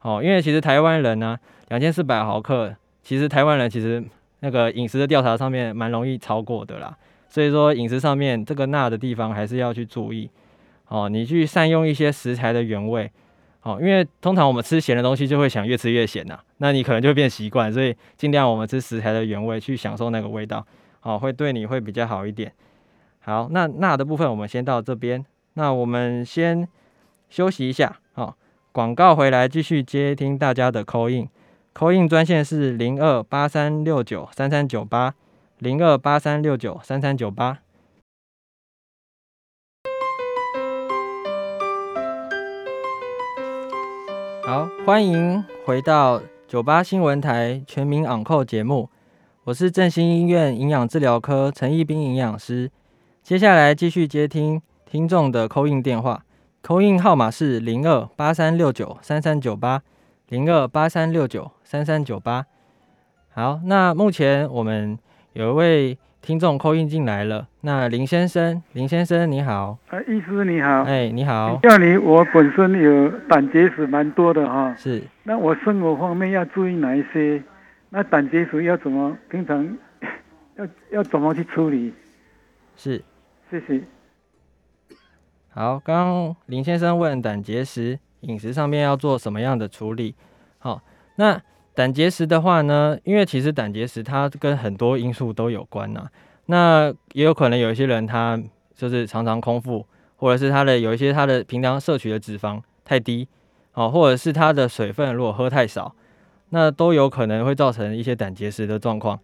S2: 哦，因为其实台湾人呢，两千四百毫克，其实台湾人其实那个饮食的调查上面蛮容易超过的啦。所以说饮食上面这个钠的地方还是要去注意哦。你去善用一些食材的原味哦，因为通常我们吃咸的东西就会想越吃越咸呐，那你可能就变习惯，所以尽量我们吃食材的原味去享受那个味道哦，会对你会比较好一点。好，那钠的部分我们先到这边，那我们先休息一下哦。广告回来继续接听大家的 call in，call in 专线是零二八三六九三三九八。零二八三六九三三九八，好，欢迎回到九八新闻台全民昂扣节目，我是振兴医院营养治疗科陈义斌营养师，接下来继续接听听众的扣印电话，扣印号码是零二八三六九三三九八零二八三六九三三九八。好，那目前我们有一位听众扣印进来了，那林先生，林先生你好，
S5: 啊，医师你好，
S2: 哎，你好，
S5: 叫你，我本身有胆结石蛮多的哈，
S2: 是，
S5: 那我生活方面要注意哪一些？那胆结石要怎么平常 要要怎么去处理？
S2: 是，
S5: 谢谢。
S2: 好，刚刚林先生问胆结石饮食上面要做什么样的处理？好，那胆结石的话呢，因为其实胆结石它跟很多因素都有关呐，那也有可能有一些人他就是常常空腹，或者是他的有一些他的平常摄取的脂肪太低，哦，或者是他的水分如果喝太少。那都有可能会造成一些胆结石的状况，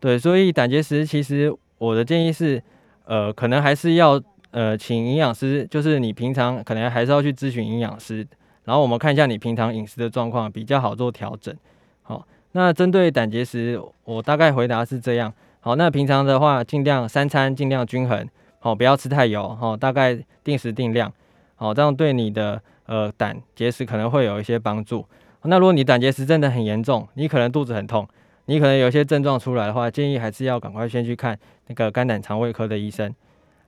S2: 对，所以胆结石其实我的建议是，呃，可能还是要呃请营养师，就是你平常可能还是要去咨询营养师，然后我们看一下你平常饮食的状况，比较好做调整。好，那针对胆结石，我大概回答是这样。好，那平常的话，尽量三餐尽量均衡，好，不要吃太油，好，大概定时定量，好，这样对你的呃胆结石可能会有一些帮助。那如果你胆结石真的很严重，你可能肚子很痛，你可能有一些症状出来的话，建议还是要赶快先去看那个肝胆肠胃科的医生。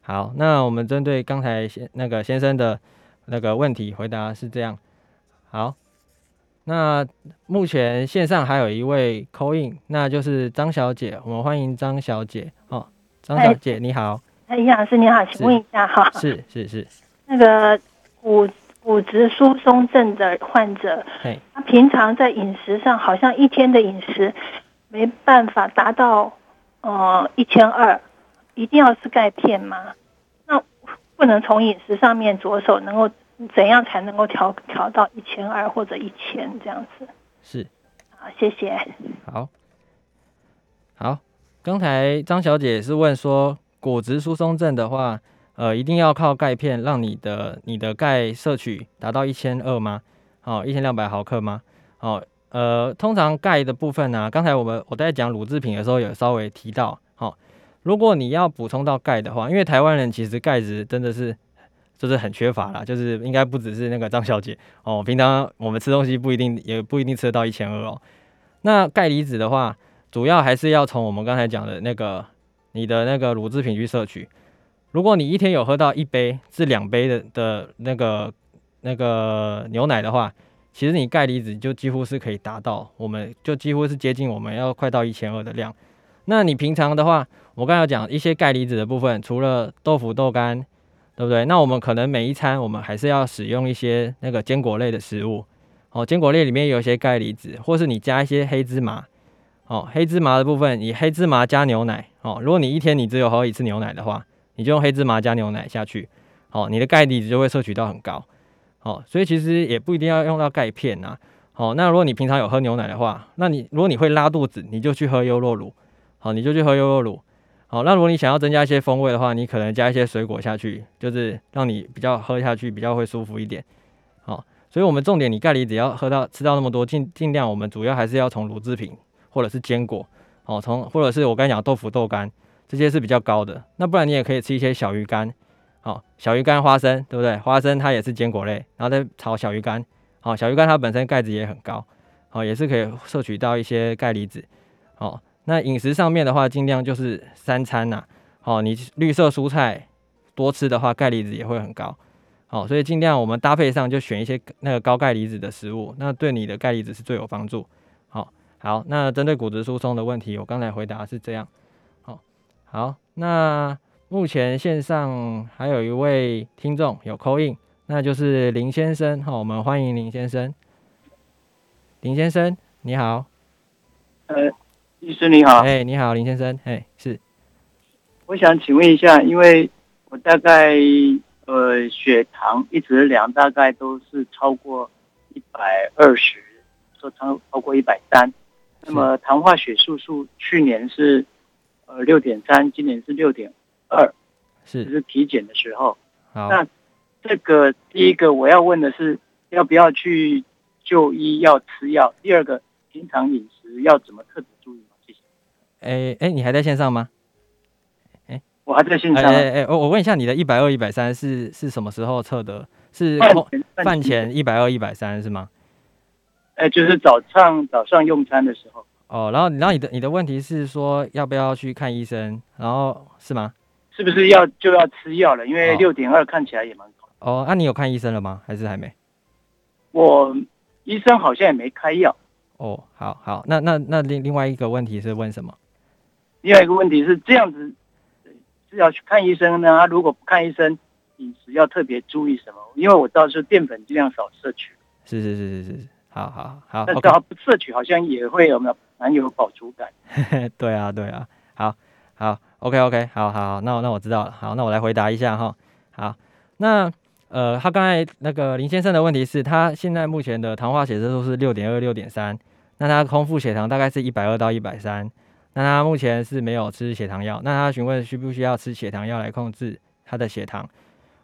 S2: 好，那我们针对刚才先那个先生的那个问题回答是这样。好，那目前线上还有一位 call in，那就是张小姐，我们欢迎张小姐。哦，张小姐你好。
S6: 哎，营养师你好，请问一下哈。
S2: 是是是。
S6: 那个骨。骨质疏松症的患者，他平常在饮食上好像一天的饮食没办法达到呃一千二，一定要吃钙片吗？那不能从饮食上面着手，能够怎样才能够调调到一千二或者一千这样子？
S2: 是，
S6: 好，谢谢。
S2: 好，好，刚才张小姐是问说骨质疏松症的话。呃，一定要靠钙片让你的你的钙摄取达到一千二吗？好，一千两百毫克吗？好，呃，通常钙的部分呢，刚才我们我在讲乳制品的时候有稍微提到，好，如果你要补充到钙的话，因为台湾人其实钙质真的是就是很缺乏啦，就是应该不只是那个张小姐哦，平常我们吃东西不一定也不一定吃得到一千二哦。那钙离子的话，主要还是要从我们刚才讲的那个你的那个乳制品去摄取。如果你一天有喝到一杯至两杯的的那个那个牛奶的话，其实你钙离子就几乎是可以达到，我们就几乎是接近我们要快到一千二的量。那你平常的话，我刚才讲一些钙离子的部分，除了豆腐豆干，对不对？那我们可能每一餐我们还是要使用一些那个坚果类的食物，哦，坚果类里面有一些钙离子，或是你加一些黑芝麻，哦，黑芝麻的部分，你黑芝麻加牛奶，哦，如果你一天你只有喝一次牛奶的话。你就用黑芝麻加牛奶下去，哦，你的钙离子就会摄取到很高，哦，所以其实也不一定要用到钙片呐，哦，那如果你平常有喝牛奶的话，那你如果你会拉肚子，你就去喝优酪乳，好，你就去喝优酪乳，好，那如果你想要增加一些风味的话，你可能加一些水果下去，就是让你比较喝下去比较会舒服一点，好，所以我们重点你钙离子要喝到吃到那么多，尽尽量我们主要还是要从乳制品或者是坚果，好，从或者是我刚讲豆腐豆干。这些是比较高的，那不然你也可以吃一些小鱼干，好，小鱼干花生，对不对？花生它也是坚果类，然后再炒小鱼干，好，小鱼干它本身钙质也很高，好，也是可以摄取到一些钙离子，好，那饮食上面的话，尽量就是三餐呐，好，你绿色蔬菜多吃的话，钙离子也会很高，好，所以尽量我们搭配上就选一些那个高钙离子的食物，那对你的钙离子是最有帮助，好，好，那针对骨质疏松的问题，我刚才回答是这样。好，那目前线上还有一位听众有扣印，那就是林先生。好，我们欢迎林先生。林先生，你好。
S7: 呃，医师你好。
S2: 哎，你好，林先生。哎，是。
S7: 我想请问一下，因为我大概呃血糖一直量，大概都是超过一百二十，说超超过一百三。那么糖化血素数去年是。呃，六点三，今年是六点二，
S2: 是
S7: 是体检的时候。
S2: 好，
S7: 那这个第一个我要问的是，要不要去就医要吃药？第二个，平常饮食要怎么特别。
S2: 哎哎，你还在线上吗？
S7: 哎，我还在线上。
S2: 哎哎，我我问一下，你的一百二、一百三是是什么时候测的？是饭前一百二、一百三是吗？
S7: 哎，就是早上早上用餐的时候。
S2: 哦，然后然后你的你的问题是说要不要去看医生？然后是吗？
S7: 是不是要就要吃药了？因为六点二看起来也蛮高。
S2: 哦，那你有看医生了吗？还是还没？
S7: 我医生好像也没开药。
S2: 哦，好好，那那那另另外一个问题是问什么？
S7: 另外一个问题是这样子，是要去看医生呢？如果不看医生，饮食要特别注意什么？因为我知道是淀粉尽量少摄取。
S2: 是是是是是，好好好。
S7: 但只要不摄取，好像也会有没有？蛮有饱足感，
S2: 对啊，对啊，好，好，OK OK，好好，那那我知道了，好，那我来回答一下哈，好，那呃，他刚才那个林先生的问题是，他现在目前的糖化血色素是六点二六点三，那他空腹血糖大概是一百二到一百三，那他目前是没有吃血糖药，那他询问需不需要吃血糖药来控制他的血糖，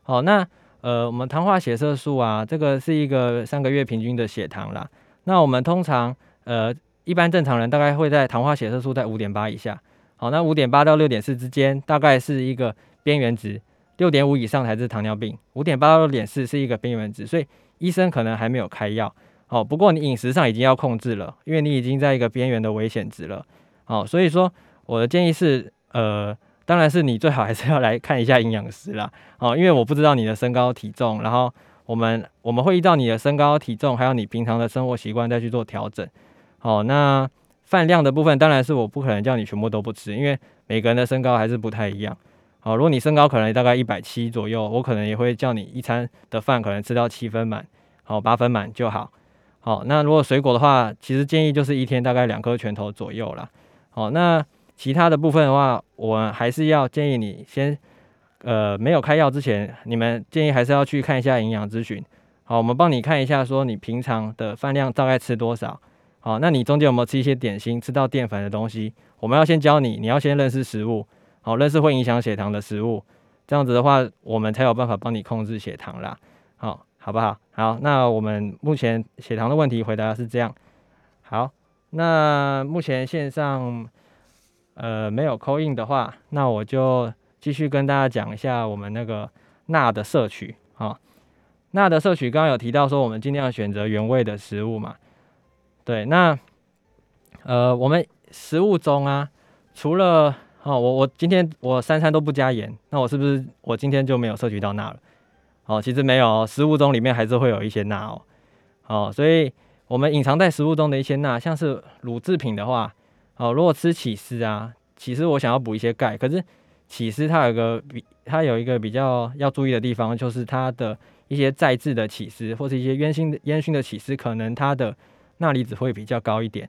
S2: 好，那呃，我们糖化血色素啊，这个是一个三个月平均的血糖啦，那我们通常呃。一般正常人大概会在糖化血色素在五点八以下，好，那五点八到六点四之间大概是一个边缘值，六点五以上才是糖尿病，五点八到六点四是一个边缘值，所以医生可能还没有开药，好，不过你饮食上已经要控制了，因为你已经在一个边缘的危险值了，好，所以说我的建议是，呃，当然是你最好还是要来看一下营养师啦，哦，因为我不知道你的身高体重，然后我们我们会依照你的身高体重，还有你平常的生活习惯再去做调整。好，那饭量的部分当然是我不可能叫你全部都不吃，因为每个人的身高还是不太一样。好，如果你身高可能大概一百七左右，我可能也会叫你一餐的饭可能吃到七分满，好八分满就好。好，那如果水果的话，其实建议就是一天大概两颗拳头左右啦。好，那其他的部分的话，我还是要建议你先，呃，没有开药之前，你们建议还是要去看一下营养咨询。好，我们帮你看一下，说你平常的饭量大概吃多少。好，那你中间有没有吃一些点心，吃到淀粉的东西？我们要先教你，你要先认识食物，好，认识会影响血糖的食物，这样子的话，我们才有办法帮你控制血糖啦。好，好不好？好，那我们目前血糖的问题回答是这样。好，那目前线上呃没有扣印的话，那我就继续跟大家讲一下我们那个钠的摄取。啊，钠的摄取刚刚有提到说，我们尽量选择原味的食物嘛。对，那呃，我们食物中啊，除了哦，我我今天我三餐都不加盐，那我是不是我今天就没有摄取到钠了？哦，其实没有，食物中里面还是会有一些钠哦。哦，所以我们隐藏在食物中的一些钠，像是乳制品的话，哦，如果吃起司啊，起司我想要补一些钙，可是起司它有个比它有一个比较要注意的地方，就是它的一些再制的起司或是一些烟熏烟熏的起司，可能它的钠离子会比较高一点，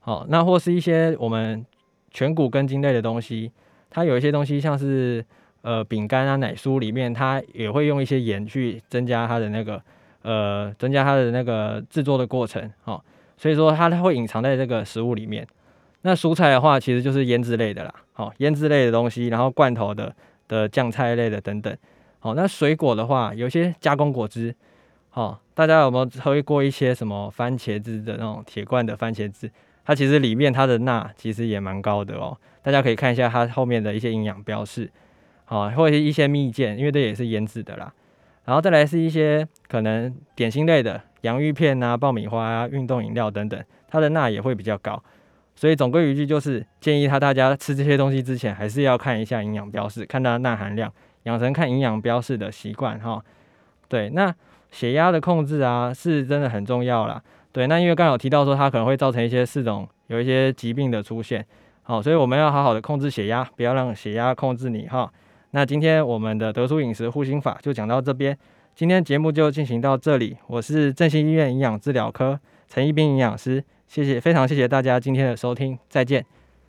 S2: 好，那或是一些我们全谷根茎类的东西，它有一些东西像是呃饼干啊、奶酥里面，它也会用一些盐去增加它的那个呃增加它的那个制作的过程，好，所以说它会隐藏在这个食物里面。那蔬菜的话，其实就是腌制类的啦，好，腌制类的东西，然后罐头的的酱菜类的等等，好，那水果的话，有些加工果汁。好，大家有没有喝过一些什么番茄汁的那种铁罐的番茄汁？它其实里面它的钠其实也蛮高的哦。大家可以看一下它后面的一些营养标示，好，或者是一些蜜饯，因为这也是腌制的啦。然后再来是一些可能点心类的洋芋片啊、爆米花啊、运动饮料等等，它的钠也会比较高。所以总归一句就是建议他大家吃这些东西之前，还是要看一下营养标示，看它的钠含量，养成看营养标示的习惯哈。对，那。血压的控制啊，是真的很重要啦。对，那因为刚有提到说它可能会造成一些四种有一些疾病的出现，好，所以我们要好好的控制血压，不要让血压控制你哈。那今天我们的德叔饮食护心法就讲到这边，今天节目就进行到这里。我是正兴医院营养治疗科陈一斌营养师，谢谢，非常谢谢大家今天的收听，再见。